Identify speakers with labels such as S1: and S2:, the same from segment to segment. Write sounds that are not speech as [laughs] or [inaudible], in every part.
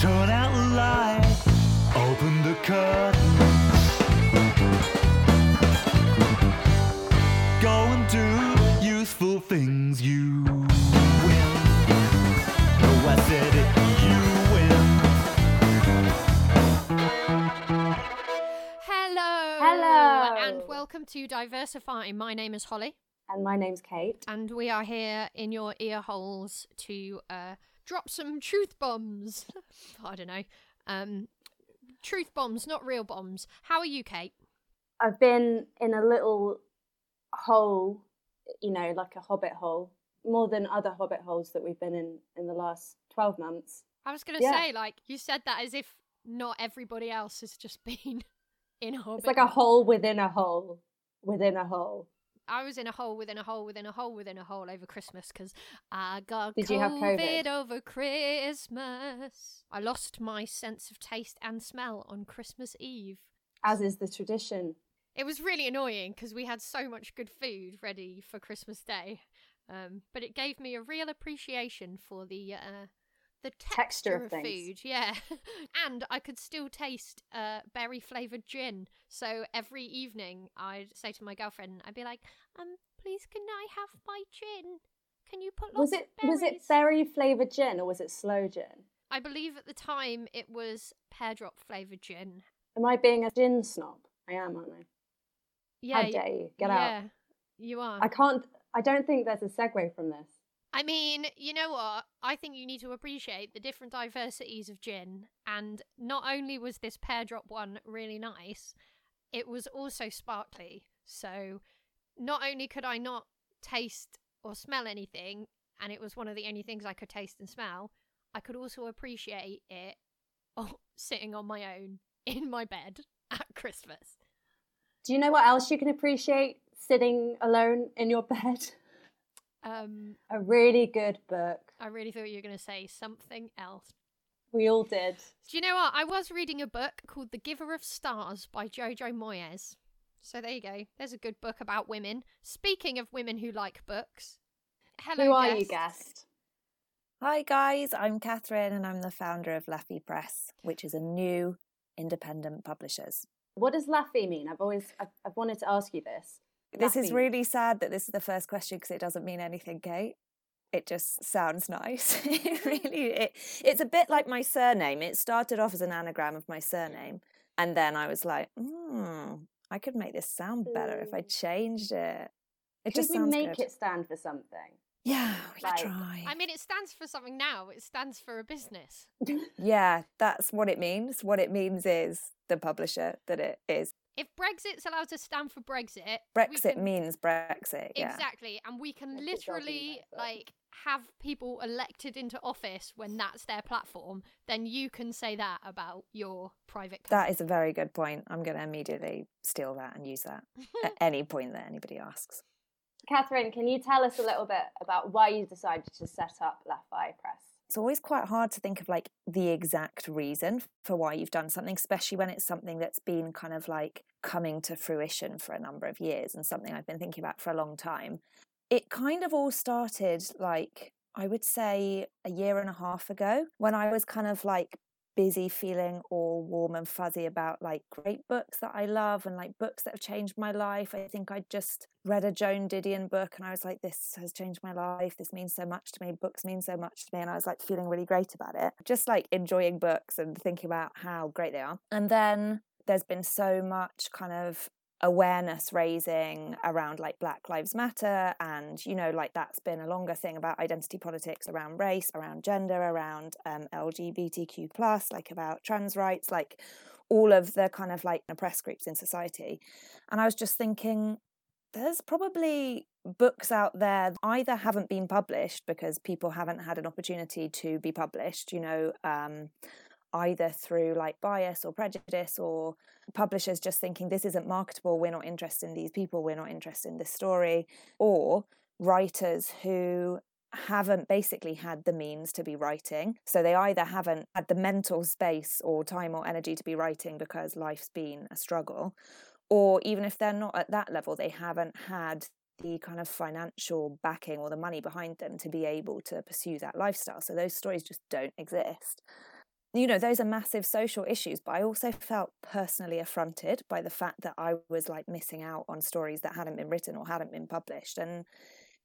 S1: Turn out the light, open the curtains. Go and do useful things. You win. No, I said it. You win.
S2: Hello.
S3: Hello.
S2: And welcome to Diversifying. My name is Holly,
S3: And my name's Kate.
S2: and we are here in your ear holes to uh, drop some truth bombs. [laughs] I don't know. Um, truth bombs, not real bombs. How are you, Kate?
S3: I've been in a little hole, you know, like a hobbit hole, more than other hobbit holes that we've been in in the last 12 months.
S2: I was going to
S3: Yeah.
S2: say, like, you said that as if not everybody else has just [laughs] been in a hobbit.
S3: It's like a
S2: hole.
S3: hole within a hole within a hole.
S2: I was in a hole within a hole within a hole within a hole over Christmas because I got
S3: Did you have COVID?
S2: over Christmas. I lost my sense of taste and smell on Christmas Eve.
S3: As is the tradition.
S2: It was really annoying because we had so much good food ready for Christmas Day, um, but it gave me a real appreciation for the uh, the texture,
S3: Texture of
S2: of food. Yeah, [laughs] and I could still taste uh, berry flavored gin. So every evening, I'd say to my girlfriend, I'd be like, "Um, please, can I have my gin? Can you put lots
S3: Was it was it berry flavoured gin or was it sloe gin?
S2: I believe at the time it was pear drop flavored gin.
S3: Am I being a gin snob? I am, aren't I?
S2: Yeah,
S3: How dare you? Get
S2: yeah,
S3: out.
S2: You are.
S3: I can't I don't think there's a segue from this.
S2: I mean, you know what? I think you need to appreciate the different diversities of gin. And not only was this pear drop one really nice, it was also sparkly. So not only could I not taste or smell anything, and it was one of the only things I could taste and smell, I could also appreciate it oh, [laughs] sitting on my own [laughs] in my bed at Christmas.
S3: Do you know what else you can appreciate sitting alone in your [laughs] bed?
S2: Um,
S3: A really good book.
S2: I really thought you were going to say something else.
S3: We all did.
S2: Do you know what? I was reading a book called The Giver of Stars by Jojo Moyes. So there you go. There's a good book about women. Speaking of women who like books. Hello,
S3: Who are
S2: guest.
S3: you, guest?
S4: Hi guys, I'm Catherine and I'm the founder of Laffy Press, which is a new independent publishers.
S3: What does Laffy mean? I've always I've, I've wanted to ask you this.
S4: This is really sad that this is the first question because it doesn't mean anything, Kate. It just sounds nice. [laughs] it really it, it's a bit like my surname. It started off as an anagram of my surname and then I was like, hmm, I could make this sound better if I
S3: Mm.
S4: changed it. It
S3: Could
S4: just
S3: we
S4: sounds
S3: make
S4: good.
S3: it stand for something?
S4: Yeah, we
S3: like-
S4: try.
S2: I mean, it stands for something now. It stands for a business. [laughs]
S4: yeah, that's what it means. What it means is the publisher that it is.
S2: If Brexit's allowed to stand for Brexit,
S4: Brexit
S2: can-
S4: means Brexit. Yeah.
S2: Exactly. And we can
S3: Yes, it does mean
S2: literally,
S3: Brexit.
S2: like, have people elected into office when that's their platform. Then you can say that about your private company.
S4: That is a very good point. I'm going to immediately steal that and use that at [laughs] any point that anybody asks.
S3: Catherine, can you tell us a little bit about why you decided to set up Laffy Press?
S4: It's always quite hard to think of like the exact reason for why you've done something, especially when it's something that's been kind of like coming to fruition for a number of years and something I've been thinking about for a long time. It kind of all started like I would say a year and a half ago when I was kind of like busy feeling all warm and fuzzy about like great books that I love and like books that have changed my life. I think I just read a Joan Didion book and I was like, this has changed my life. This means so much to me. Books mean so much to me. And I was like feeling really great about it. Just like enjoying books and thinking about how great they are. And then there's been so much kind of awareness raising around like black lives matter and you know like that's been a longer thing about identity politics around race around gender around um, lgbtq plus like about trans rights like all of the kind of like oppressed groups in society. And i was just thinking there's probably books out there that either haven't been published because people haven't had an opportunity to be published you know um, either through like bias or prejudice or publishers just thinking this isn't marketable. We're not interested in these people. We're not interested in this story or writers who haven't basically had the means to be writing. So they either haven't had the mental space or time or energy to be writing because life's been a struggle or even if they're not at that level they haven't had the kind of financial backing or the money behind them to be able to pursue that lifestyle. So those stories just don't exist you know, those are massive social issues, but I also felt personally affronted by the fact that I was like missing out on stories that hadn't been written or hadn't been published and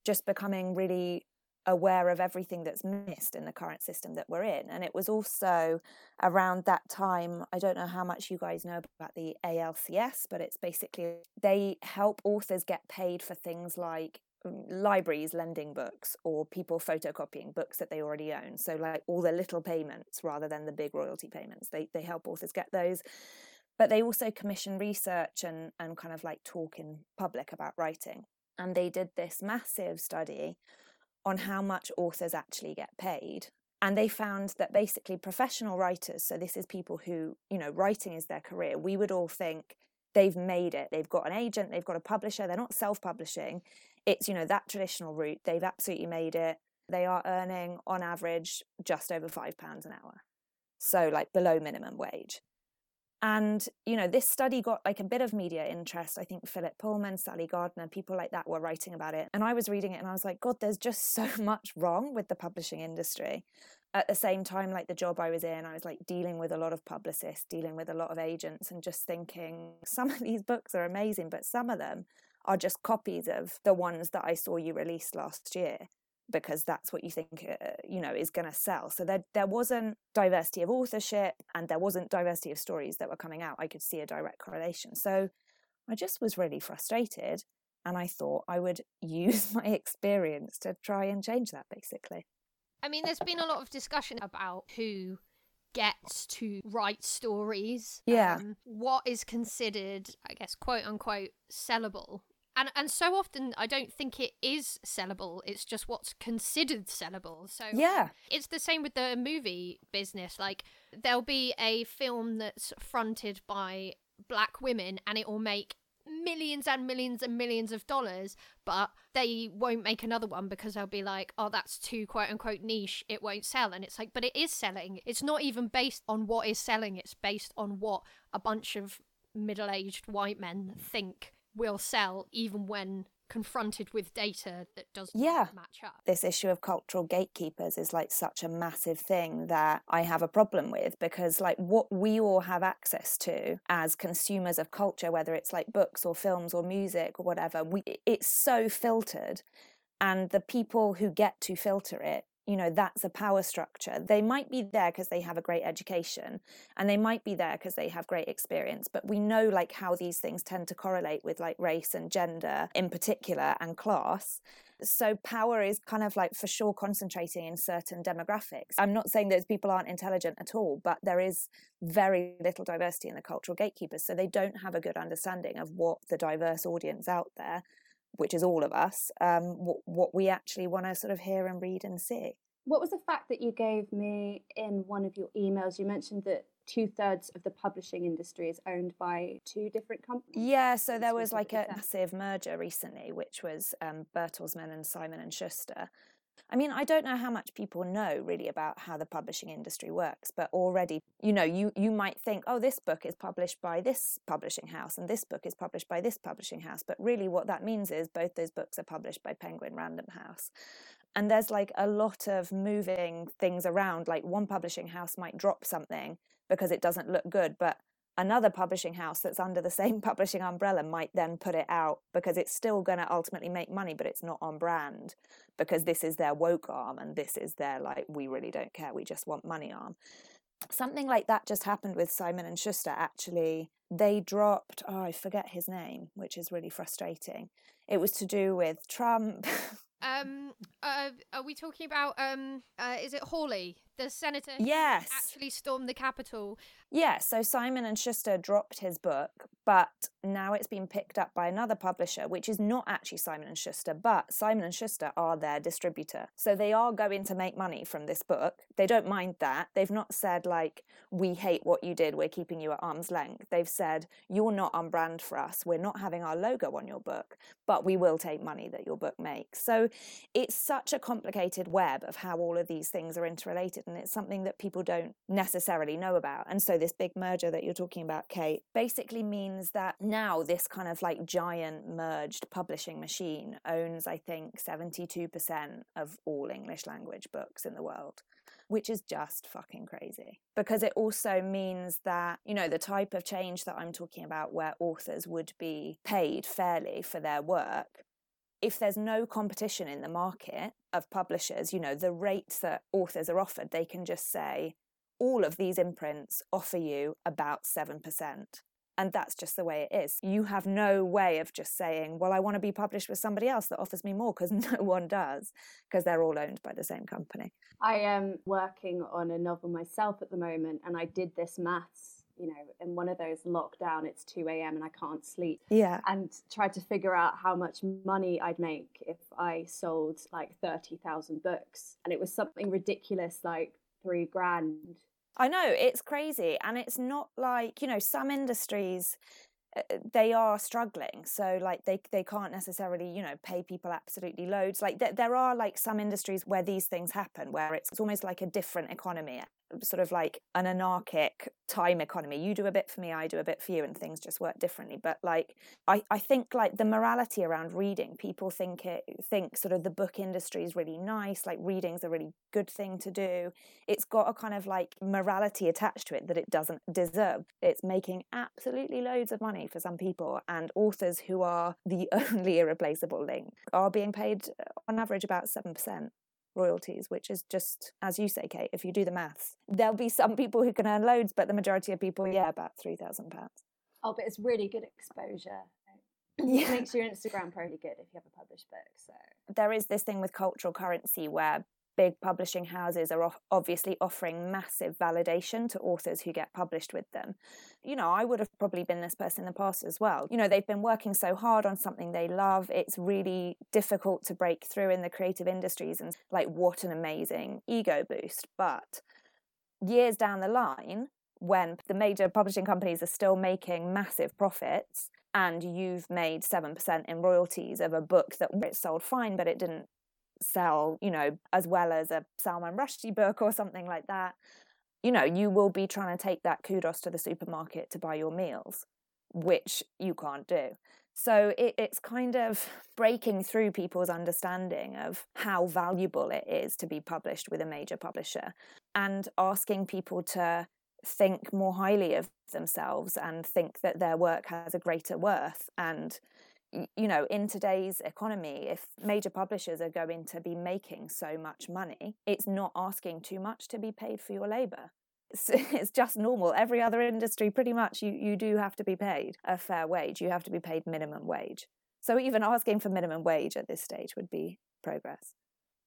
S4: just becoming really aware of everything that's missed in the current system that we're in. And it was also around that time, I don't know how much you guys know about the ALCS, but it's basically they help authors get paid for things like Mm, libraries lending books or people photocopying books that they already own. So like all the little payments rather than the big royalty payments. They they help authors get those. But they also commission research and and kind of like talk in public about writing. And they did this massive study on how much authors actually get paid. And they found that basically professional writers, so this is people who, you know, writing is their career, we would all think they've made it. They've got an agent, they've got a publisher, they're not self publishing. It's, you know, that traditional route. They've absolutely made it. They are earning on average just over £5 an hour. So, like below minimum wage. And, you know, this study got like a bit of media interest. I think Philip Pullman, Sally Gardner, people like that were writing about it. And I was reading it and I was like, God, there's just [laughs] so much wrong with the publishing industry. At the same time, like the job I was in, I was like dealing with a lot of publicists, dealing with a lot of agents, and just thinking some of these books are amazing, but some of them are just copies of the ones that I saw you release last year because that's what you think uh, you know is going to sell so there there wasn't diversity of authorship and there wasn't diversity of stories that were coming out i could see a direct correlation so i just was really frustrated and i thought i would [laughs] use my experience to try and change that basically
S2: I mean, there's been a lot of discussion about who gets to write stories.
S4: Yeah.
S2: Um, what is considered, I guess, quote unquote, sellable and and so often I don't think it is sellable. It's just what's considered sellable. So
S4: yeah,
S2: it's the same with the movie business. Like there'll be a film that's fronted by black women, and it will make millions and millions and millions of dollars, but they won't make another one because they'll be like, oh, that's too quote unquote niche, it won't sell. And it's like, but it is selling. It's not even based on what is selling, it's based on what a bunch of middle aged white men think will sell even when confronted with data that does
S4: yeah.
S2: match up.
S4: This issue of cultural gatekeepers is like such a massive thing that I have a problem with because like what we all have access to as consumers of culture whether it's like books or films or music or whatever we it's so filtered and the people who get to filter it you know that's a power structure. They might be there because they have a great education and they might be there because they have great experience but we know like how these things tend to correlate with like race and gender in particular and class. So power is kind of like for sure concentrating in certain demographics. I'm not saying those people aren't intelligent at all but there is very little diversity in the cultural gatekeepers so they don't have a good understanding of what the diverse audience out there which is all of us, um, what, what we actually want to sort of hear and read and see.
S3: What was the fact that you gave me in one of your emails? You mentioned that two thirds of the publishing industry is owned by two different companies.
S4: Yeah, so there was like a massive merger recently, which was um, Bertelsmann and Simon and Schuster. I mean, I don't know how much people know really about how the publishing industry works, but already, you know, you, you might think, oh, this book is published by this publishing house and this book is published by this publishing house. But really, what that means is both those books are published by Penguin Random House. And there's like a lot of moving things around. Like one publishing house might drop something because it doesn't look good, but another publishing house that's under the same [laughs] publishing umbrella might then put it out because it's still going to ultimately make money but it's not on brand because this is their woke arm and this is their like we really don't care we just want money arm. Something like that just happened with simon and schuster actually. They dropped oh i forget his name which is really frustrating. It was to do with trump. [laughs]
S2: Um uh, are we talking about um uh, is it hawley the senator
S4: yes
S2: actually stormed the capitol
S4: yeah, so Simon and Schuster dropped his book, but now it's been picked up by another publisher, which is not actually Simon and Schuster, but Simon and Schuster are their distributor. So they are going to make money from this book. They don't mind that. They've not said like we hate what you did, we're keeping you at arm's length. They've said you're not on brand for us. We're not having our logo on your book, but we will take money that your book makes. So it's such a complicated web of how all of these things are interrelated and it's something that people don't necessarily know about. And so this big merger that you're talking about, Kate, basically means that now this kind of like giant merged publishing machine owns, I think, 72% of all English language books in the world. which is just fucking crazy because it also means that, you know, the type of change that I'm talking about where authors would be paid fairly for their work. If there's no competition in the market of publishers, you know, the rates that authors are offered, they can just say, all of these imprints offer you about 7%. And that's just the way it is. You have no way of just saying, well, I want to be published with somebody else that offers me more because [laughs] no one does, because they're all owned by the same company.
S3: I am working on a novel myself at the moment, and I did this maths, you know, in one of those lockdown, it's 2 a.m. and I can't sleep.
S4: Yeah.
S3: And tried to figure out how much money I'd make if I sold like 30,000 books. And it was something ridiculous like three grand
S4: I know it's crazy, and it's not like you know some industries uh, they are struggling so like they they can't necessarily you know pay people absolutely loads like th- there are like some industries where these things happen where it's, it's almost like a different economy sort of like an anarchic time economy. You do a bit for me i do a bit for you and things just work differently. But like i i think like the morality around reading people think it think sort of the book industry is really nice like reading's a really good thing to do. It's got a kind of like morality attached to it that it doesn't deserve. It's making absolutely loads of money for some people and authors who are the [laughs] only irreplaceable link are being paid uh, on average about 7% royalties, which is just, as you say, Kate, if you do the maths, there'll be some people who can earn loads, but the majority of people, yeah, about £3,000.
S3: Oh, but it's really good exposure. [laughs]
S4: Yeah.
S3: It makes your Instagram pretty good if you have a published book. So
S4: there is this thing with cultural currency where big publishing houses are obviously offering massive validation to authors who get published with them. You know, I would have probably been this person in the past as well. You know, they've been working so hard on something they love. It's really difficult to break through in the creative industries and like what an amazing ego boost. But years down the line, when the major publishing companies are still making massive profits and you've made 7% in royalties of a book that it sold fine but it didn't sell, you know, as well as a Salman Rushdie book or something like that, you know, you will be trying to take that kudos to the supermarket to buy your meals, which you can't do. So it, it's kind of breaking through people's understanding of how valuable it is to be published with a major publisher and asking people to think more highly of themselves and think that their work has a greater worth and you know, in today's economy, if major publishers are going to be making so much money, it's not asking too much to be paid for your labor. It's, [laughs] it's just normal. Every other industry, pretty much, you, you do have to be paid a fair wage. You have to be paid minimum wage. So even asking for minimum wage at this stage would be progress.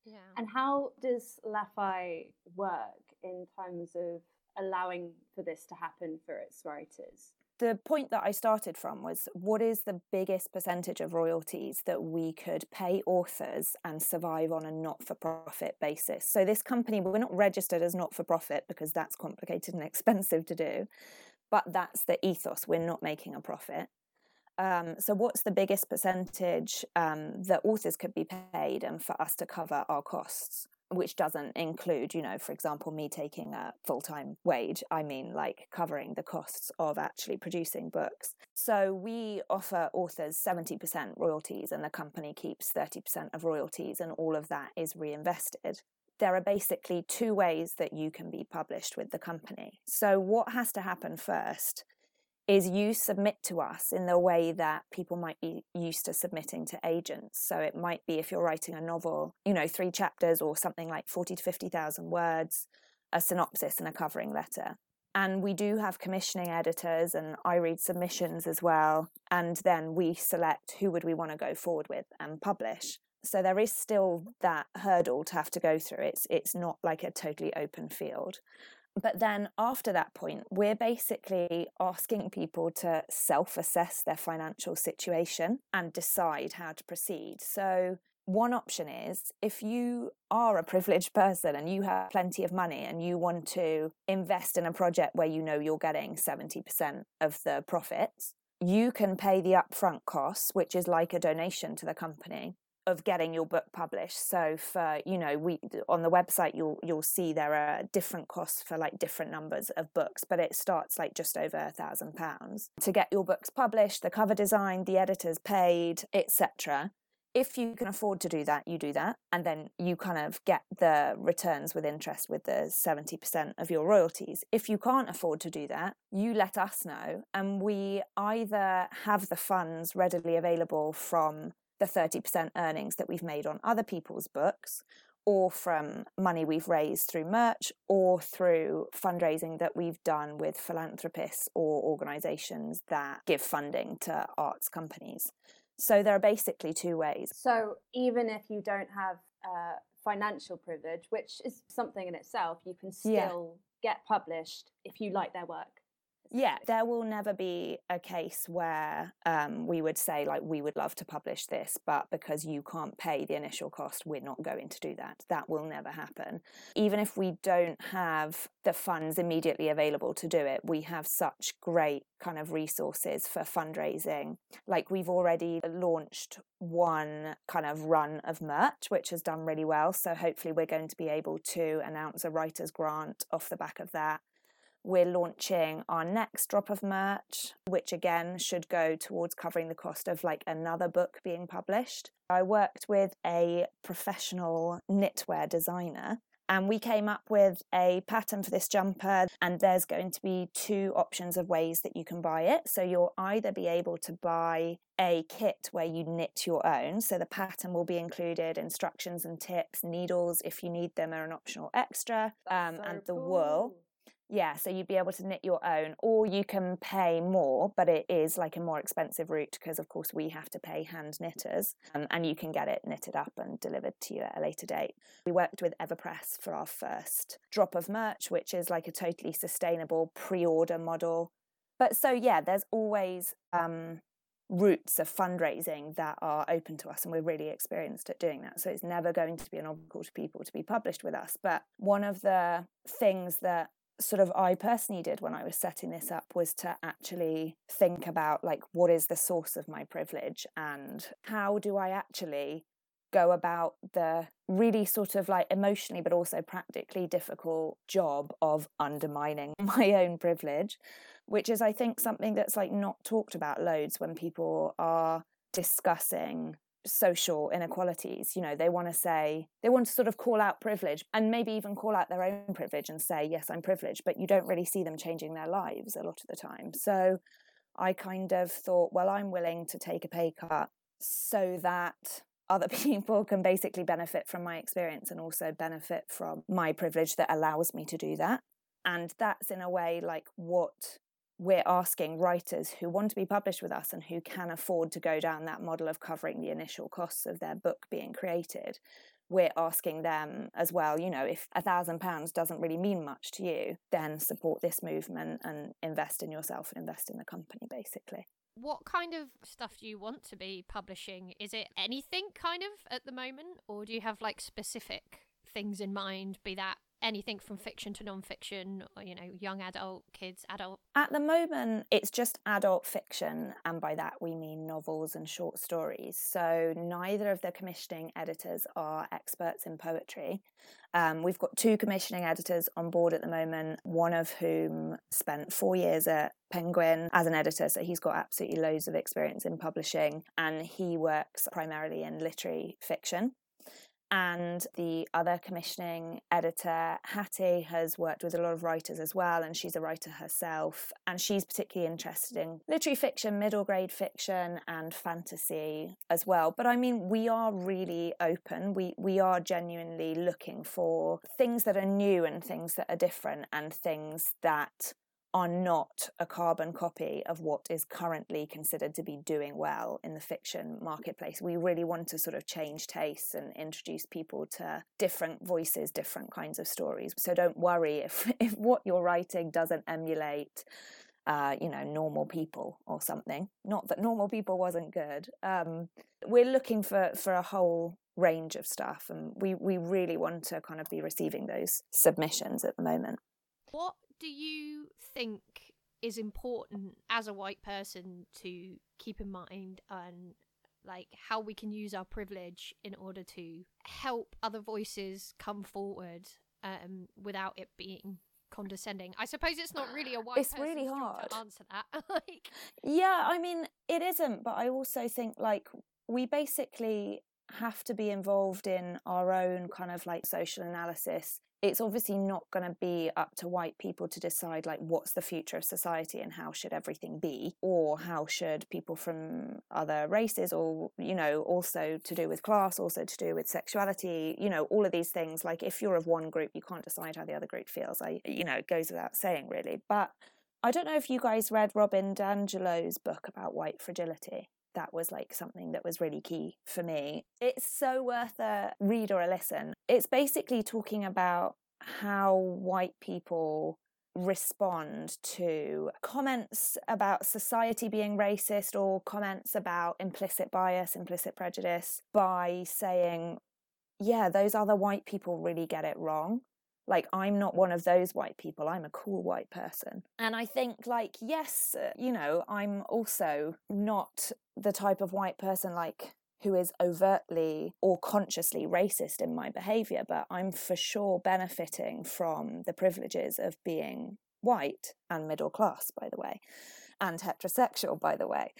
S2: Yeah.
S3: And how does LAFI work in terms of allowing for this to happen for its writers?
S4: The point that I started from was what is the biggest percentage of royalties that we could pay authors and survive on a not for profit basis? So, this company, we're not registered as not for profit because that's complicated and [laughs] expensive to do, but that's the ethos. We're not making a profit. Um, so, what's the biggest percentage um, that authors could be paid and for us to cover our costs? Which doesn't include, you know, for example, me taking a full time wage. I mean, like covering the costs of actually producing books. So we offer authors 70% royalties, and the company keeps 30% of royalties, and all of that is reinvested. There are basically two ways that you can be published with the company. So, what has to happen first is you submit to us in the way that people might be used to submitting to agents. So it might be if you're writing a novel, you know, three chapters or something like 40 to 50,000 words, a synopsis and a covering letter. And we do have commissioning editors and I read submissions as well. And then we select who would we want to go forward with and publish. So there is still that hurdle to have to go through. It's it's not like a totally open field. But then after that point, we're basically asking people to self assess their financial situation and decide how to proceed. So, one option is if you are a privileged person and you have plenty of money and you want to invest in a project where you know you're getting 70% of the profits, you can pay the upfront costs, which is like a donation to the company of getting your book published so for you know we on the website you'll you'll see there are different costs for like different numbers of books but it starts like just over a thousand pounds to get your books published the cover design the editors paid etc if you can afford to do that, you do that. And then you kind of get the returns with interest with the 70% of your royalties. If you can't afford to do that, you let us know. And we either have the funds readily available from the 30% earnings that we've made on other people's books, or from money we've raised through merch or through fundraising that we've done with philanthropists or organisations that give funding to arts companies. So there are basically two ways.
S3: So even if you don't have uh, financial privilege, which is something in itself, you can still
S4: Yeah.
S3: get published if you like their work.
S4: Yeah, there will never be a case where um, we would say, like, we would love to publish this, but because you can't pay the initial cost, we're not going to do that. That will never happen. Even if we don't have the funds immediately available to do it, we have such great kind of resources for fundraising. Like, we've already launched one kind of run of merch, which has done really well. So, hopefully, we're going to be able to announce a writer's grant off the back of that we're launching our next drop of merch, which again should go towards covering the cost of like another book being published. I worked with a professional knitwear designer and we came up with a pattern for this jumper and there's going to be two options of ways that you can buy it so you'll either be able to buy a kit where you knit your own so the pattern will be included instructions and tips needles if you need them are an optional extra um, and the wool yeah, so you'd be able to knit your own, or you can pay more, but it is like a more expensive route because, of course, we have to pay hand knitters um, and you can get it knitted up and delivered to you at a later date. We worked with Everpress for our first drop of merch, which is like a totally sustainable pre order model. But so, yeah, there's always um, routes of fundraising that are open to us and we're really experienced at doing that so it's never going to be an obstacle to people to be published with us but one of the things that sort of I personally did when I was setting this up was to actually think about like what is the source of my privilege and how do I actually go about the really sort of like emotionally but also practically difficult job of undermining [laughs] my own privilege which is I think something that's like not talked about loads when people are discussing social inequalities you know they want to say they want to sort of call out privilege and maybe even call out their own privilege and say yes i'm privileged but you don't really see them changing their lives a lot of the time. So i kind of thought well i'm willing to take a pay cut so that other [laughs] people can basically benefit from my experience and also benefit from my privilege that allows me to do that. And that's in a way like what we're asking writers who want to be published with us and who can afford to go down that model of covering the initial costs of their book being created we're asking them as well you know if a thousand pounds doesn't really mean much to you then support this movement and invest in yourself and invest in the company basically
S2: What kind of stuff do you want to be publishing? Is it anything kind of at the moment, or do you have like specific things in mind? Be that anything from fiction to non-fiction, or you know, young adult, kids, adult.
S4: At the moment, it's just adult fiction, and by that we mean novels and short stories. So neither of the commissioning editors are experts in poetry. Um, we've got two commissioning editors on board at the moment, one of whom spent four years at Penguin as an editor, so he's got absolutely loads of experience in publishing, and he works primarily in literary fiction. And the other commissioning editor, Hattie, has worked with a lot of writers as well, and she's a writer herself. And she's particularly interested in literary fiction, middle grade fiction, and fantasy as well. But I mean, we are really open. We we are genuinely looking for things that are new and things that are different and things that are not a carbon copy of what is currently considered to be doing well in the fiction marketplace. We really want to sort of change tastes and introduce people to different voices, different kinds of stories. So don't worry if, [laughs] if what you're writing doesn't emulate. Uh, you know, normal people or something. Not that normal people wasn't good. Um, we're looking for for a whole range of stuff, and we we really want to kind of be receiving those submissions at the moment.
S2: What do you think is important as a white person to keep in mind and like how we can use our privilege in order to help other voices come forward um, without it being condescending. I suppose it's not really a white
S4: It's really hard.
S2: to answer that. [laughs] like
S4: Yeah, I mean, it isn't, but I also think like we basically have to be involved in our own kind of like social analysis it's obviously not going to be up to white people to decide like what's the future of society and how should everything be or mm. how should people from other races or you know also to do with class also to do with sexuality you know all of these things. Like if you're of one group you can't decide how the other group feels. I you know it goes without saying really. But i don't know if you guys read Robin DiAngelo's book about white fragility that was like something that was really key for me. It's so worth a read or a listen. It's basically talking about how white people respond to comments about society being racist or comments about implicit bias, implicit prejudice by saying, yeah, those other white people really get it wrong. Like, I'm not one of those white people. I'm a cool white person. And I think, like, yes, uh, you know, I'm also not the type of white person like who is overtly or consciously racist in my behavior, but I'm for sure benefiting from the privileges of being white and middle class, by the way, and heterosexual, by the way.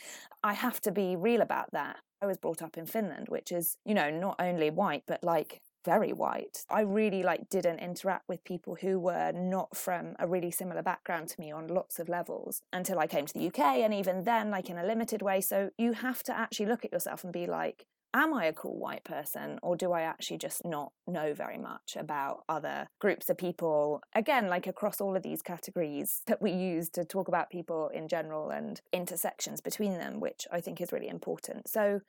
S4: I have to be real about that. I was brought up in Finland, which is, you know, not only white, but like very white. I really like didn't interact with people who were not from a really similar background to me on lots of levels until I came to the UK and even then like in a limited way. So you have to actually look at yourself and be like am I a cool white person or do I actually just not know very much about other groups of people? Again, like across all of these categories that we use to talk about people in general and intersections between them, which I think is really important. So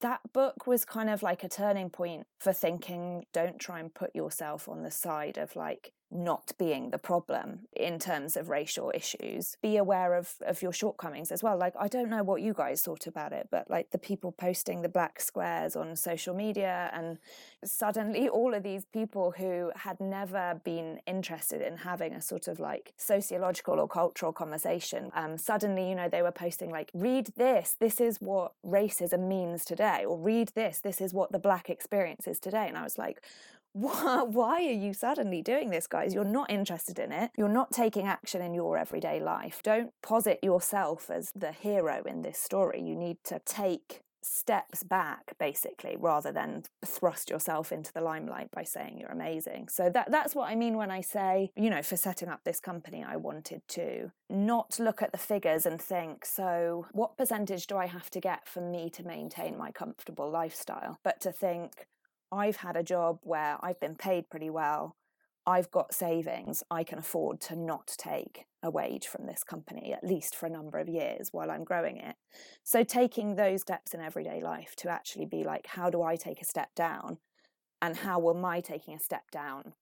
S4: that book was kind of like a turning point for thinking don't try and put yourself on the side of like not being the problem in terms of racial issues be aware of of your shortcomings as well. Like i don't know what you guys thought about it but like the people posting the black squares on social media and suddenly [laughs] all of these people who had never been interested in having a sort of like sociological or cultural conversation um suddenly you know they were posting like read this. This is what racism means today or read this. This is what the black experience is today. And i was like why are you suddenly doing this, guys? You're not interested in it. You're not taking action in your everyday life. Don't posit yourself as the hero in this story. You need to take steps back basically rather than thrust yourself into the limelight by saying you're amazing so that that's what i mean when i say you know for setting up this company i wanted to not look at the figures and think so what percentage do i have to get for me to maintain my comfortable lifestyle but to think I've had a job where I've been paid pretty well. I've got savings. I can afford to not take a wage from this company, at least for a number of years while I'm growing it. So, taking those steps in everyday life to actually be like, how do I take a step down? And how will my taking a step down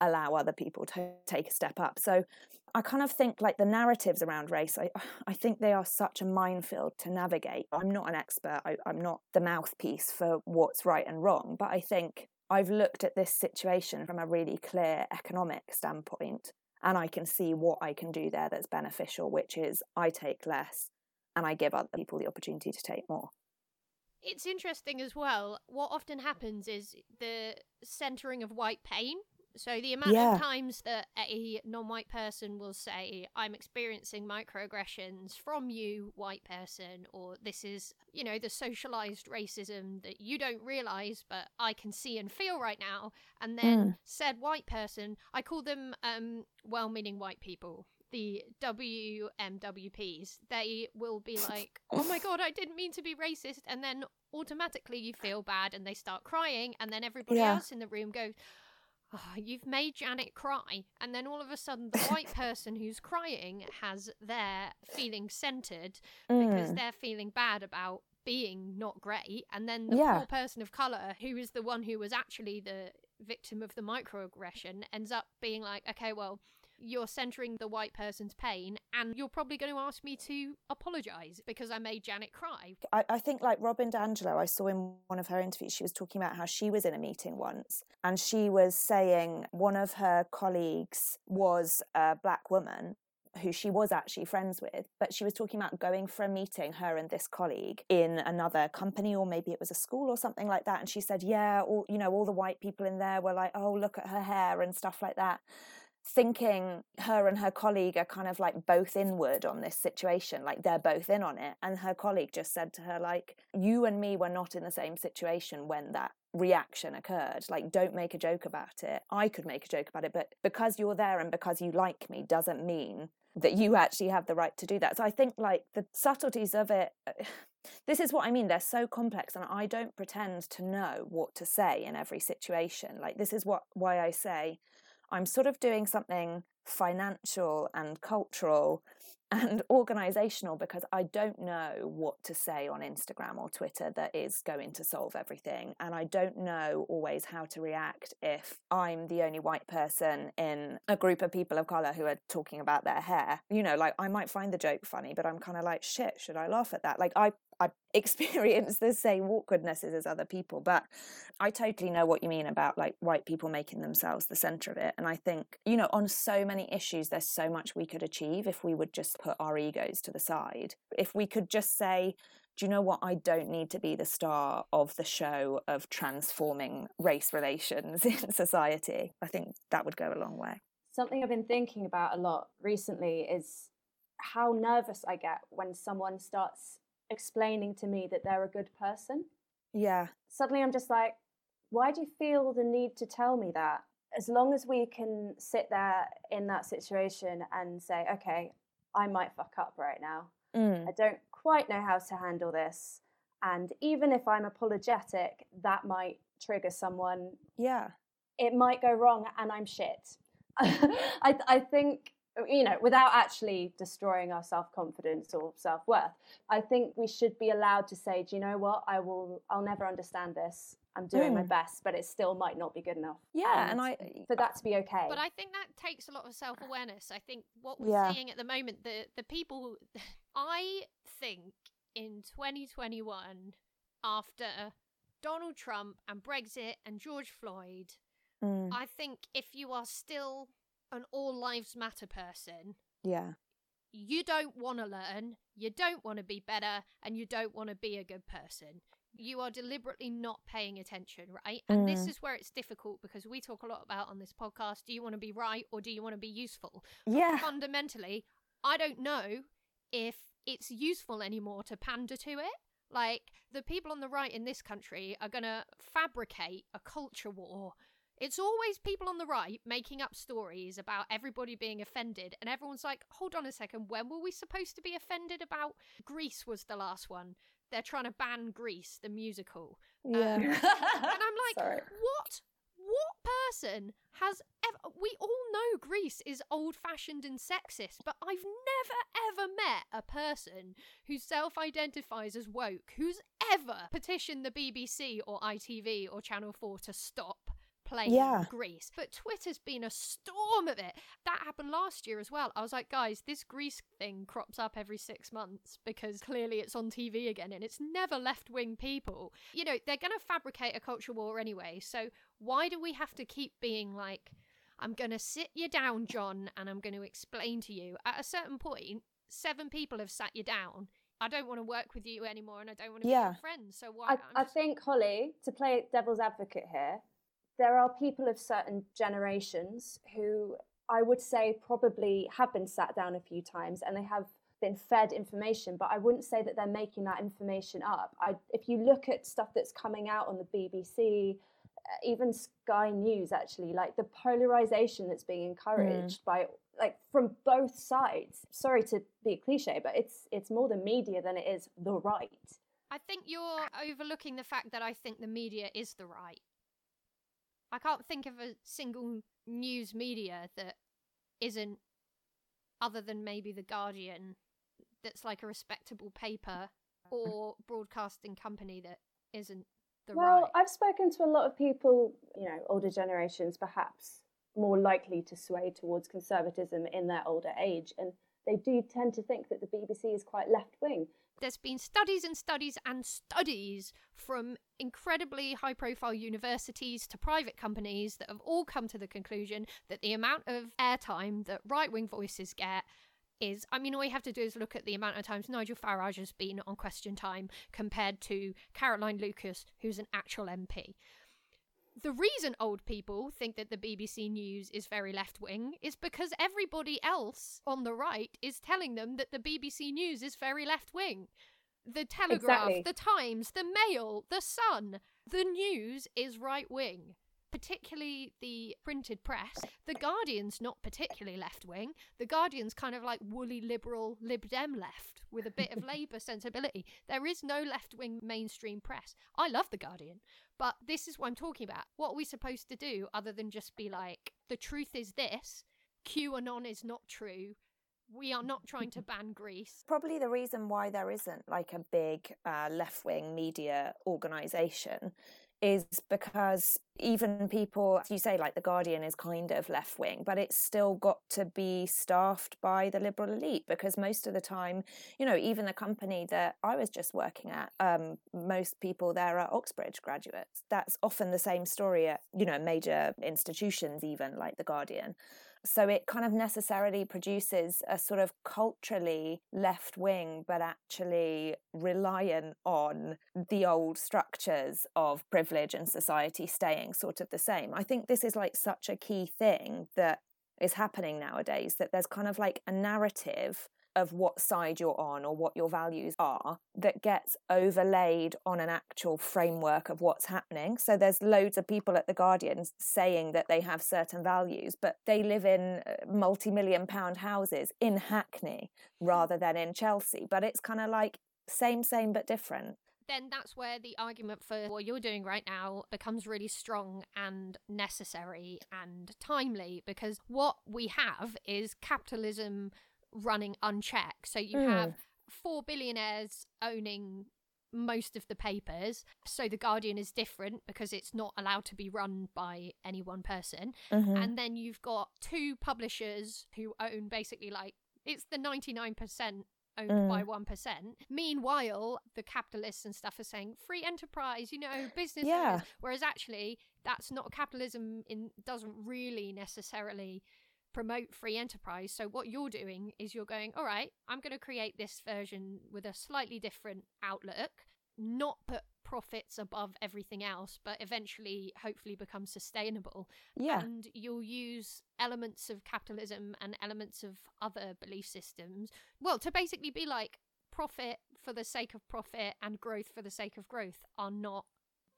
S4: allow other people to take a step up. So I kind of think like the narratives around race, I, [sighs] I think they are such a minefield to navigate. I'm not an expert, I, I'm not the mouthpiece for what's right and wrong, but I think I've looked at this situation from a really clear economic standpoint and I can see what I can do there that's beneficial, which is I take less and I give other people the opportunity to take more.
S2: It's interesting as well. What often happens is the centering of white pain so the amount yeah. of times that a non-white person will say, "I'm experiencing microaggressions from you, white person," or "This is, you know, the socialized racism that you don't realize, but I can see and feel right now," and then mm. said white person, I call them um, well-meaning white people the WMWPs, they will be [laughs] like, oh my god, I didn't mean to be racist. And then automatically you feel bad and they start crying. And then everybody yeah. else in the room goes, oh, [sighs] you've made Janet cry. And then all of a sudden, the white [laughs] person who's crying has their feeling centered mm. because they're feeling bad about being not great. And then the yeah. poor person of color, who is the one who was actually the victim of the microaggression, ends up being like, okay, well, you're centering the white person's pain and you're probably going to ask me to apologize because I made Janet cry.
S4: I, I, think like Robin DiAngelo, I saw in one of her interviews, she was talking about how she was in a meeting once and she was saying one of her colleagues was a black woman who she was actually friends with, but she was talking about going for a meeting, her and this colleague, in another company, or maybe it was a school or something like that. And she said, Yeah, all you know, all the white people in there were like, Oh, look at her hair and stuff like that. Thinking her and her colleague are kind of like both inward on this situation like they're both in on it and her colleague just said to her like you and me were not in the same situation when that reaction occurred like don't make a joke about it i could make a joke about it but because you're there and because you like me doesn't mean that you actually have the right to do that so i think like the subtleties of it uh, [sighs] this is what I mean. They're so complex, and I don't pretend to know what to say in every situation. Like, this is what why I say I'm sort of doing something financial and cultural and [laughs] organizational because I don't know what to say on Instagram or Twitter that is going to solve everything. And I don't know always how to react if I'm the only white person in a group of people of color who are talking about their hair. You know, like I might find the joke funny, but I'm kind of like, shit, should I laugh at that? Like I I [laughs] experience the same awkwardnesses as other people, but I totally know what you mean about like white people making themselves the center of it. And I think, you know, on so many issues, there's so much we could achieve if we would just put our egos to the side. If we could just say, do you know what? I don't need to be the star of the show of transforming race relations [laughs] in society. I think that would go a long way.
S3: Something I've been thinking about a lot recently is how nervous I get when someone starts explaining to me that they're a good person.
S4: Yeah.
S3: Suddenly I'm just like, why do you feel the need to tell me that? As long as we can sit there in that situation and say, okay, I might fuck up right now.
S4: Mm.
S3: I don't quite know how to handle this. And even if I'm apologetic, that might trigger someone.
S4: Yeah.
S3: It might go wrong and I'm shit. [laughs] I, I think you know, without actually destroying our self confidence or self worth, I think we should be allowed to say, do you know what? I will, I'll never understand this. I'm doing mm. my best, but it still might not be good enough.
S4: Yeah, and, and I
S3: for that to be okay.
S2: But I think that takes a lot of self awareness. I think what we're yeah. seeing at the moment, the the people, [laughs] I think in 2021, after Donald Trump and Brexit and George Floyd,
S4: mm.
S2: I think if you are still an all lives matter person,
S4: yeah,
S2: you don't want to learn, you don't want to be better, and you don't want to be a good person. You are deliberately not paying attention, right? And mm. this is where it's difficult because we talk a lot about on this podcast do you want to be right or do you want to be useful?
S4: Yeah.
S2: But fundamentally, I don't know if it's useful anymore to pander to it. Like, the people on the right in this country are going to fabricate a culture war it's always people on the right making up stories about everybody being offended, and everyone's like, hold on a second, when were we supposed to be offended about? Grease was the last one. They're trying to ban Grease, the musical.
S4: Yeah. Um, [laughs] and
S2: I'm like, Sorry. what? What person has ever. We all know Grease is old fashioned and sexist, but I've never ever met a person who self identifies as woke who's ever petitioned the BBC or ITV or Channel 4 to stop playing yeah. Grease. But Twitter's been a storm of it. That happened last year as well. I was like, guys, this Grease thing crops up every six months because clearly it's on TV again and it's never left wing people. You know, they're going to fabricate a culture war anyway. So why do we have to keep being like, I'm going to sit you down, John, and I'm going to explain to you? At a certain point, seven people have sat you down. I don't want to work with you anymore and I don't want to yeah. be your friend. So why?
S3: I, just... I think, Holly, to play devil's advocate here, there are people of certain generations who I would say probably have been sat down a few times and they have been fed information, but I wouldn't say that they're making that information up. I, if you look at stuff that's coming out on the BBC, uh, even Sky News, actually, like the polarization that's being encouraged mm. by like from both sides. Sorry to be a cliche, but it's it's more the media than it is the right.
S2: I think you're overlooking the fact that I think the media is the right. I can't think of a single news media that isn't, other than maybe The Guardian, that's like a respectable paper or broadcasting company that isn't the right
S3: well,
S2: right.
S3: I've spoken to a lot of people, you know, older generations, perhaps more likely to sway towards conservatism in their older age, and they do tend to think that the BBC is quite left wing.
S2: There's been studies and studies and studies from incredibly high profile universities to private companies that have all come to the conclusion that the amount of airtime that right wing voices get is I mean all you have to do is look at the amount of times Nigel Farage has been on question time compared to Caroline Lucas who's an actual MP The reason old people think that the BBC News is very left wing is because everybody else on the right is telling them that the BBC News is very left wing. The Telegraph,
S3: Exactly.
S2: the Times, the Mail, the Sun, the news is right wing. Particularly the printed press. The Guardian's not particularly left wing. The Guardian's kind of like woolly liberal Lib Dem left with a bit of [laughs] Labour sensibility. There is no left wing mainstream press. I love The Guardian, but this is what I'm talking about. What are we supposed to do other than just be like, the truth is this, QAnon is not true, we are not trying to [laughs] ban Grease.
S4: Probably the reason why there isn't like a big uh, left wing media organization is because even people, you say, like The Guardian is kind of left wing, but it's still got to be staffed by the liberal elite because most of the time, you know, even the company that I was just working at, um, most people there are Oxbridge graduates. That's often the same story at, you know, major institutions, even like The Guardian. So it kind of necessarily produces a sort of culturally left wing, but actually reliant on the old structures of privilege and society staying sort of the same. I think this is like such a key thing that is happening nowadays that there's kind of like a narrative of what side you're on or what your values are that gets overlaid on an actual framework of what's happening. So there's loads of people at The Guardian saying that they have certain values, but they live in uh, multi million pound houses in Hackney rather than in Chelsea. But it's kind of like same, same, but different.
S2: then that's where the argument for what you're doing right now becomes really strong and necessary and timely because what we have is capitalism running unchecked. So you
S4: Mm.
S2: have four billionaires owning most of the papers. So the Guardian is different because it's not allowed to be run by any one person.
S4: Mhm.
S2: And then you've got two publishers who own basically like it's the 99% owned
S4: Mm.
S2: by 1%. Meanwhile, the capitalists and stuff are saying free enterprise, you know, business
S4: Yeah.
S2: owners. Whereas actually, that's not capitalism in doesn't really necessarily promote free enterprise. So what you're doing is you're going, all right, I'm going to create this version with a slightly different outlook, not put profits above everything else, but eventually hopefully become sustainable.
S4: yeah.
S2: And you'll use elements of capitalism and elements of other belief systems, well, to basically be like profit for the sake of profit and growth for the sake of growth are not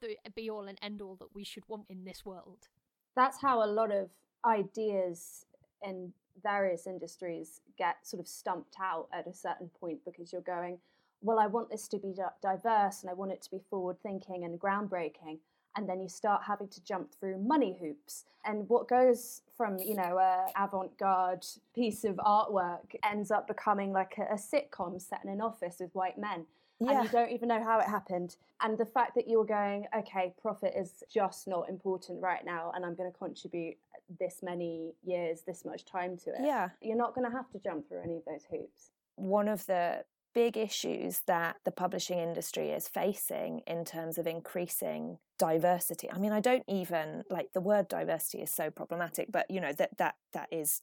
S2: the be all and end all that we should want in this world.
S3: That's how a lot of ideas in various industries get sort of stumped out at a certain point because you're going, well, I want this to be diverse and I want it to be forward thinking and groundbreaking. And then you start having to jump through money hoops. And what goes from, you know, a avant-garde piece of artwork ends up becoming like a, a sitcom set in an office with white men and
S4: Yeah.
S3: you don't even know how it happened. And the fact that you're going, okay, profit is just not important right now, and I'm going to contribute this many years, this much time to it.
S4: Yeah.
S3: You're not going to have to jump through any of those hoops.
S4: one of the big issues that the publishing industry is facing in terms of increasing diversity. I mean i don't even like the word diversity is so problematic but you know that that that is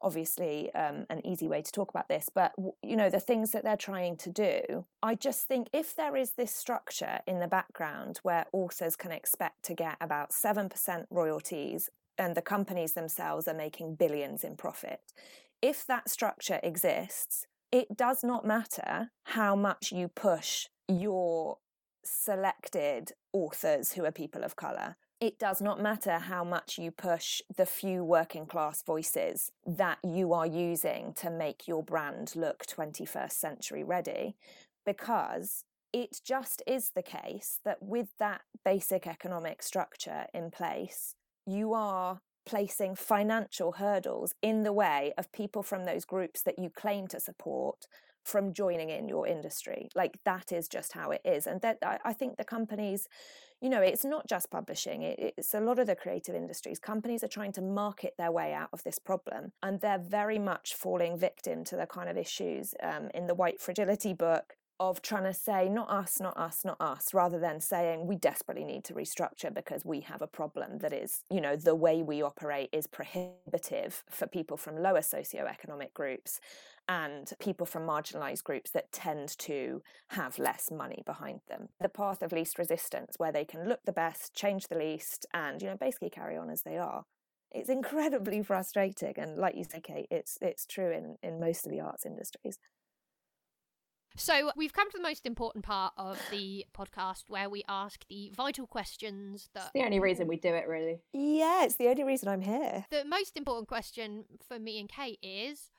S4: obviously um, an easy way to talk about this. But you know the things that they're trying to do i just think if there is this structure in the background where authors can expect to get about 7% royalties and the companies themselves are making billions in profit if that structure exists it does not matter how much you push your selected authors who are people of colour. It does not matter how much you push the few working class voices that you are using to make your brand look 21st century ready, because it just is the case that with that basic economic structure in place, you are placing financial hurdles in the way of people from those groups that you claim to support from joining in your industry. Like that is just how it is. And that I, think the companies, you know, it's not just publishing, it's a lot of the creative industries. Companies are trying to market their way out of this problem. And they're very much falling victim to the kind of issues um, in the White Fragility book of trying to say not us not us not us rather than saying we desperately need to restructure because we have a problem that is you know the way we operate is prohibitive for people from lower socioeconomic groups and people from marginalized groups that tend to have less money behind them. The path of least resistance where they can look the best change the least and you know basically carry on as they are it's incredibly frustrating. And like you say kate it's it's true in in most of the arts industries
S2: So we've come to the most important part of the podcast where we ask the vital questions that
S3: It's the only reason we do it, really.
S4: yeah it's the only reason i'm here
S2: the most important question for me and Kate is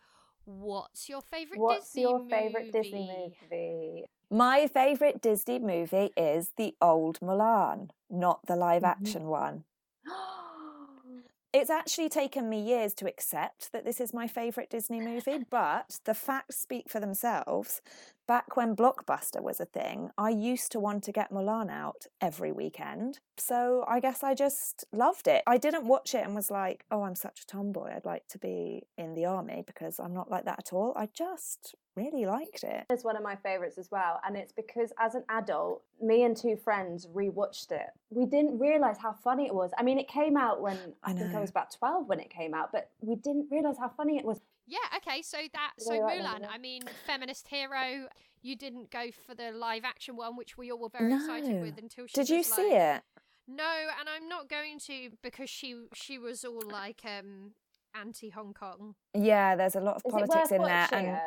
S2: what's your favorite
S3: What's
S2: Disney
S3: your
S2: movie?
S3: favourite Disney movie?
S4: my favorite disney movie is the old mulan not the live
S3: Mhm.
S4: action one [gasps] It's actually taken me years to accept that this is my favourite Disney movie, but the facts speak for themselves. Back when Blockbuster was a thing, I used to want to get Mulan out every weekend. So I guess I just loved it. I didn't watch it and was like, oh, I'm such a tomboy. I'd like to be in the army because I'm not like that at all. I just really liked it.
S3: It's one of my favourites as well. And it's because as an adult, me and two friends rewatched it. We didn't realise how funny it was. I mean, it came out when I,
S4: I
S3: think I was about 12 when it came out, but we didn't realise how funny it was.
S2: Yeah, okay, so that so
S3: Yeah,
S2: Mulan,
S3: yeah.
S2: I mean, feminist hero. You didn't go for the live action one, which we all were very excited with until she
S4: Did you
S2: was
S4: see it?
S2: No, and I'm not going to because she she was all like um anti Hong Kong.
S4: Yeah, there's a lot of
S3: Is
S4: politics in there. And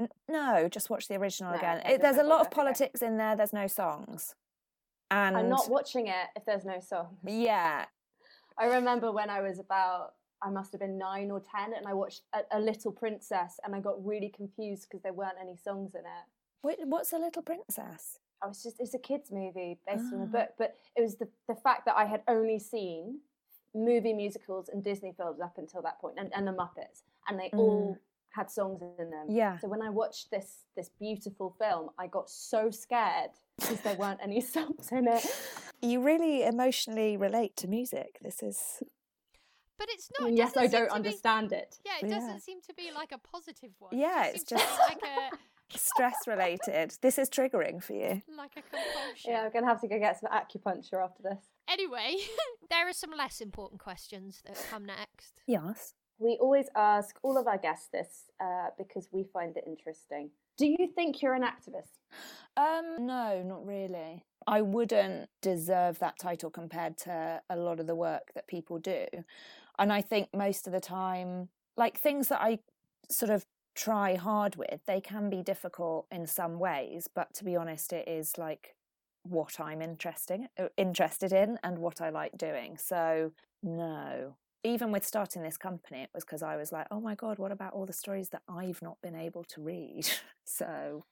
S3: it?
S4: No, just watch the original
S3: No,
S4: again. It, there's a lot of
S3: go, okay.
S4: politics in there. There's no songs, and
S3: I'm not watching it if there's no song.
S4: yeah,
S3: I remember when I was about, I must have been nine or 10, and I watched A, a Little Princess, and I got really confused because there weren't any songs in it.
S4: Wait, what's a little princess?
S3: I was just, it's a kids' movie based on a
S4: Ah.
S3: book, but it was the, the fact that I had only seen movie musicals and Disney films up until that point, and, and the Muppets, and they all had songs in them.
S4: Mm. Yeah.
S3: So when I watched this this beautiful film, I got so scared because there weren't any [laughs] songs in it.
S4: You really emotionally relate to music. This is
S2: But it's not. it
S3: yes, I don't
S2: to be-
S3: understand it.
S2: yeah, it
S4: Yeah.
S2: doesn't seem to be like a positive one.
S4: Yeah,
S2: it
S4: it's
S2: seems to be
S4: just-
S2: like a [laughs]
S4: stress related. this is triggering for you. [laughs]
S2: like a compulsion.
S3: Yeah, I'm gonna have to go get some acupuncture after this.
S2: Anyway, [laughs] there are some less important questions that come next.
S4: Yes.
S3: We always ask all of our guests this uh, because we find it interesting. Do you think you're an activist?
S4: Um, no, not really. I wouldn't deserve that title compared to a lot of the work that people do. And I think most of the time, like things that I sort of try hard with, they can be difficult in some ways. But to be honest, it is like what I'm interesting uh, interested in and what I like doing. So no. Even with starting this company, it was because I was like, oh my God, what about all the stories that I've not been able to read? [laughs] so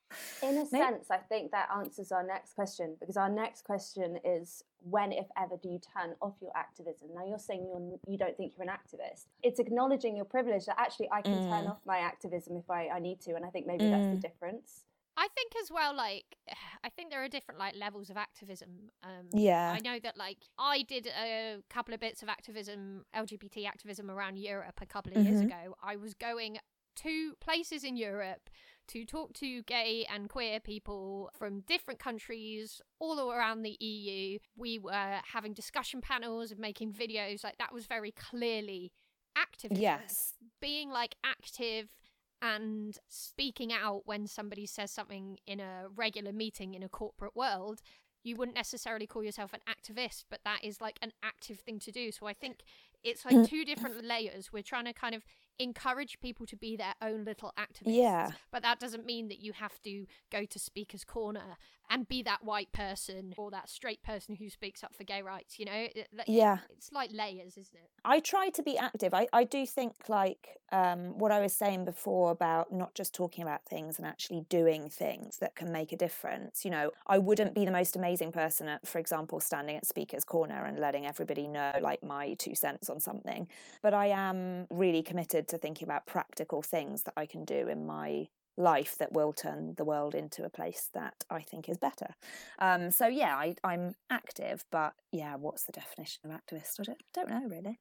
S3: In a
S4: May-
S3: sense, I think that answers our next question because our next question is when, if ever, do you turn off your activism? Now, you're saying you're, you don't think you're an activist. It's acknowledging your privilege that actually I can turn
S4: Mm.
S3: off my activism if I, I need to. And I think maybe that's the
S4: Mm.
S3: difference.
S2: I think as well, like [sighs] I think there are different like levels of activism. Um,
S4: Yeah.
S2: I know that like I did a couple of bits of activism, LGBT activism around Europe a couple of years
S4: Mhm.
S2: ago. I was going to places in Europe to talk to gay and queer people from different countries all around the EU. We were having discussion panels and making videos. Like that was very clearly activism.
S4: Yes.
S2: Being like active and speaking out when somebody says something in a regular meeting in a corporate world, you wouldn't necessarily call yourself an activist, but that is like an active thing to do. So I think it's like mm. two different layers. We're trying to kind of encourage people to be their own little activists.
S4: Yeah.
S2: But that doesn't mean that you have to go to Speaker's Corner and be that white person or that straight person who speaks up for gay rights. You know, It- it-
S4: Yeah.
S2: it's like layers, isn't it?
S4: I try to be active. I, I do think like um, what I was saying before about not just talking about things and actually doing things that can make a difference. You know, I wouldn't be the most amazing person at, for example, standing at Speaker's Corner and letting everybody know like my two cents on something. But I am really committed to thinking about practical things that I can do in my life that will turn the world into a place that I think is better. Um, so yeah, I, I'm active, but yeah, what's the definition of activist? I don't, don't know really.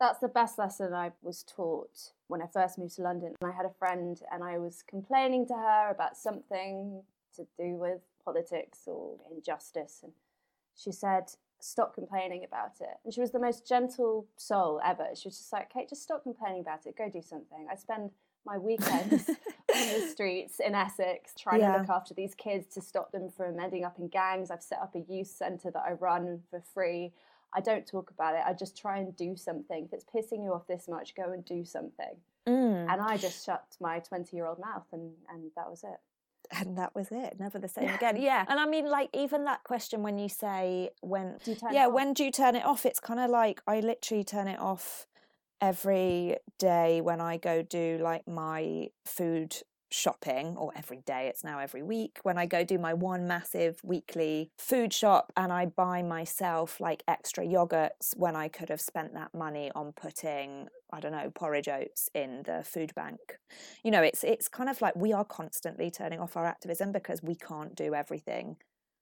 S3: That's the best lesson I was taught when I first moved to London. I had a friend and I was complaining to her about something to do with politics or injustice. And she said, Stop complaining about it. And she was the most gentle soul ever. She was just like, Kate, just stop complaining about it. Go do something. I spend my [laughs] weekends on the streets in Essex trying
S4: Yeah.
S3: to look after these kids to stop them from ending up in gangs. I've set up a youth centre that I run for free. I don't talk about it. I just try and do something. If it's pissing you off this much, go and do something.
S4: Mm.
S3: And I just shut my 20 year old mouth and, and that was it.
S4: and that was it never the same again yeah and i mean like even that question when you say when
S3: Do you turn it
S4: yeah
S3: off?
S4: when do you turn it off it's kind of like i literally turn it off every day when i go do like my food shopping or every day it's now every week when i go do my one massive weekly food shop and i buy myself like extra yogurts when i could have spent that money on putting i don't know porridge oats in the food bank you know it's it's kind of like we are constantly turning off our activism because we can't do everything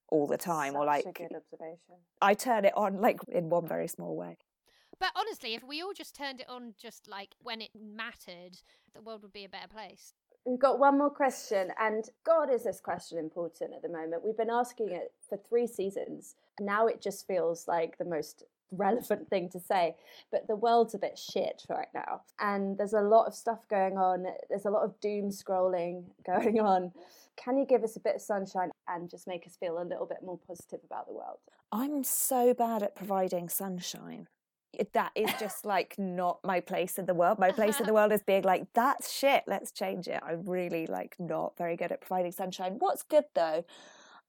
S4: all the time or like
S3: a good observation.
S4: i turn it on like in one very small way
S2: But honestly, if we all just turned it on just like when it mattered, the world would be a better place.
S3: We've got one more question, and God, is this question important at the moment? We've been asking it for three seasons. Now it just feels like the most relevant thing to say. But the world's a bit shit right now, and there's a lot of stuff going on. There's a lot of doom scrolling [laughs] going on. Can you give us a bit of sunshine and just make us feel a little bit more positive about the world?
S4: i'm so bad at providing sunshine It- that is just like not my place in the world. My place in the [laughs] world is being like that's shit let's change it. I'm really like not very good at providing sunshine. What's good though?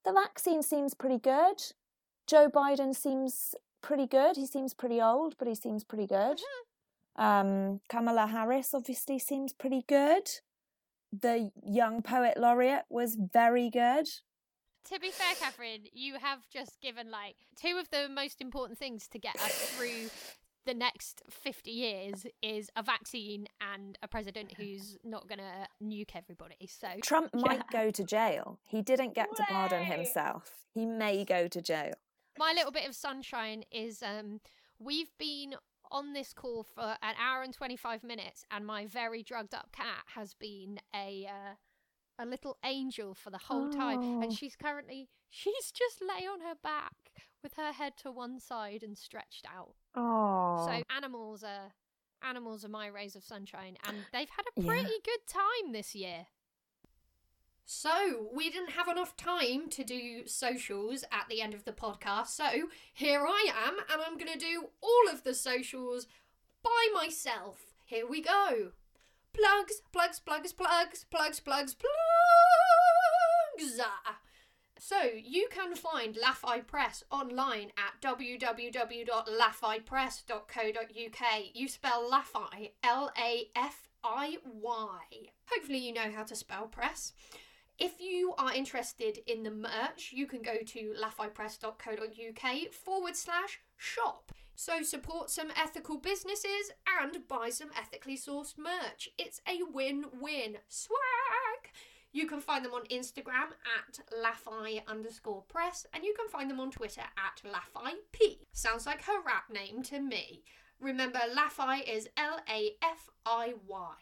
S4: The vaccine seems pretty good. Joe biden seems pretty good. He seems pretty old but he seems pretty good. Um kamala harris obviously seems pretty good. The young poet laureate was very good
S2: To be fair, Catherine, you have just given like two of the most important things to get us through the next 50 years is a vaccine and a president who's not going to nuke everybody. So [laughs]
S4: Trump might go to jail. He didn't get to pardon himself. He may go to jail.
S2: my little bit of sunshine is um we've been on this call for an hour and 25 minutes and my very drugged up cat has been a uh, a little angel for the whole time
S4: Oh.
S2: and she's currently she's just lay on her back with her head to one side and stretched out
S4: Oh,
S2: so animals are animals are my rays of sunshine and they've had a
S4: Yeah.
S2: pretty good time this year so, we didn't have enough time to do socials at the end of the podcast. So, here I am, and I'm going to do all of the socials by myself. Here we go. Plugs, plugs, plugs, plugs, plugs, plugs, plugs. Ah. So, you can find Lafi Press online at www.lafipress.co.uk. You spell Lafi, L A F I Y. Hopefully, you know how to spell press. If you are interested in the merch, you can go to lafipress.co.uk forward slash shop. So support some ethical businesses and buy some ethically sourced merch. It's a win win. Swag! You can find them on Instagram at Lafi underscore press and you can find them on Twitter at LafiP. Sounds like her rap name to me. Remember, Lafi is L A F I Y.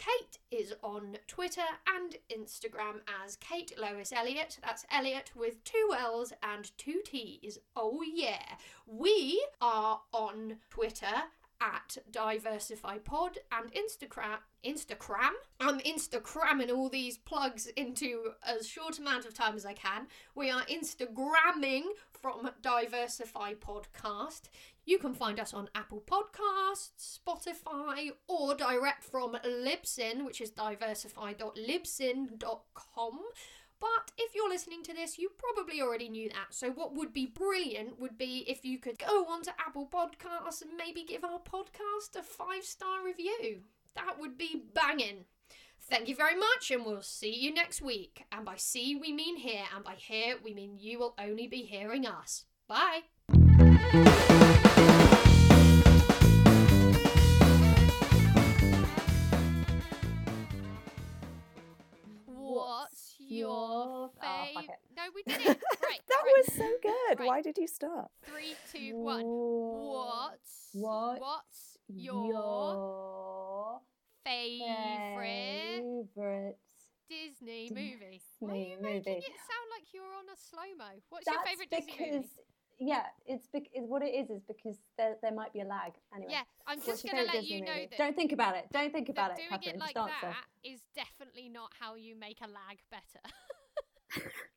S2: Kate is on Twitter and Instagram as Kate Lois Elliott. That's Elliott with two L's and two T's. Oh yeah. We are on Twitter at Diversify Pod and Instagram. Instagram. I'm Instagramming all these plugs into as short amount of time as I can. We are Instagramming from Diversify Podcast. You can find us on Apple Podcasts, Spotify, or direct from Libsyn, which is diversify.libsyn.com. But if you're listening to this, you probably already knew that. So, what would be brilliant would be if you could go onto Apple Podcasts and maybe give our podcast a five star review. That would be banging. Thank you very much, and we'll see you next week. And by see, we mean here, and by hear, we mean you will only be hearing us. Bye. Your
S3: your- oh,
S2: favorite?
S3: it.
S2: no, we [laughs] did it. Right. [laughs]
S4: that
S2: right.
S4: was so good.
S2: Right.
S4: Why did you stop?
S2: Three, two, one. What?
S3: What?
S2: what's your,
S3: your
S2: favorite
S3: favorite
S2: Disney movie. Why are
S3: Disney
S2: you making it sound like you're on a slow mo? What's
S3: That's
S2: your favorite Disney
S3: because
S2: movie?
S3: Yeah, it's bec- it- what it is is because there there might be a lag. Anyway,
S2: Yeah, I'm just going to let you
S3: Disney
S2: know
S3: movie?
S2: that,
S3: Don't think about it. Don't think about it,
S2: doing
S3: Catherine.
S2: it like that is definitely not how you make a lag better. [laughs]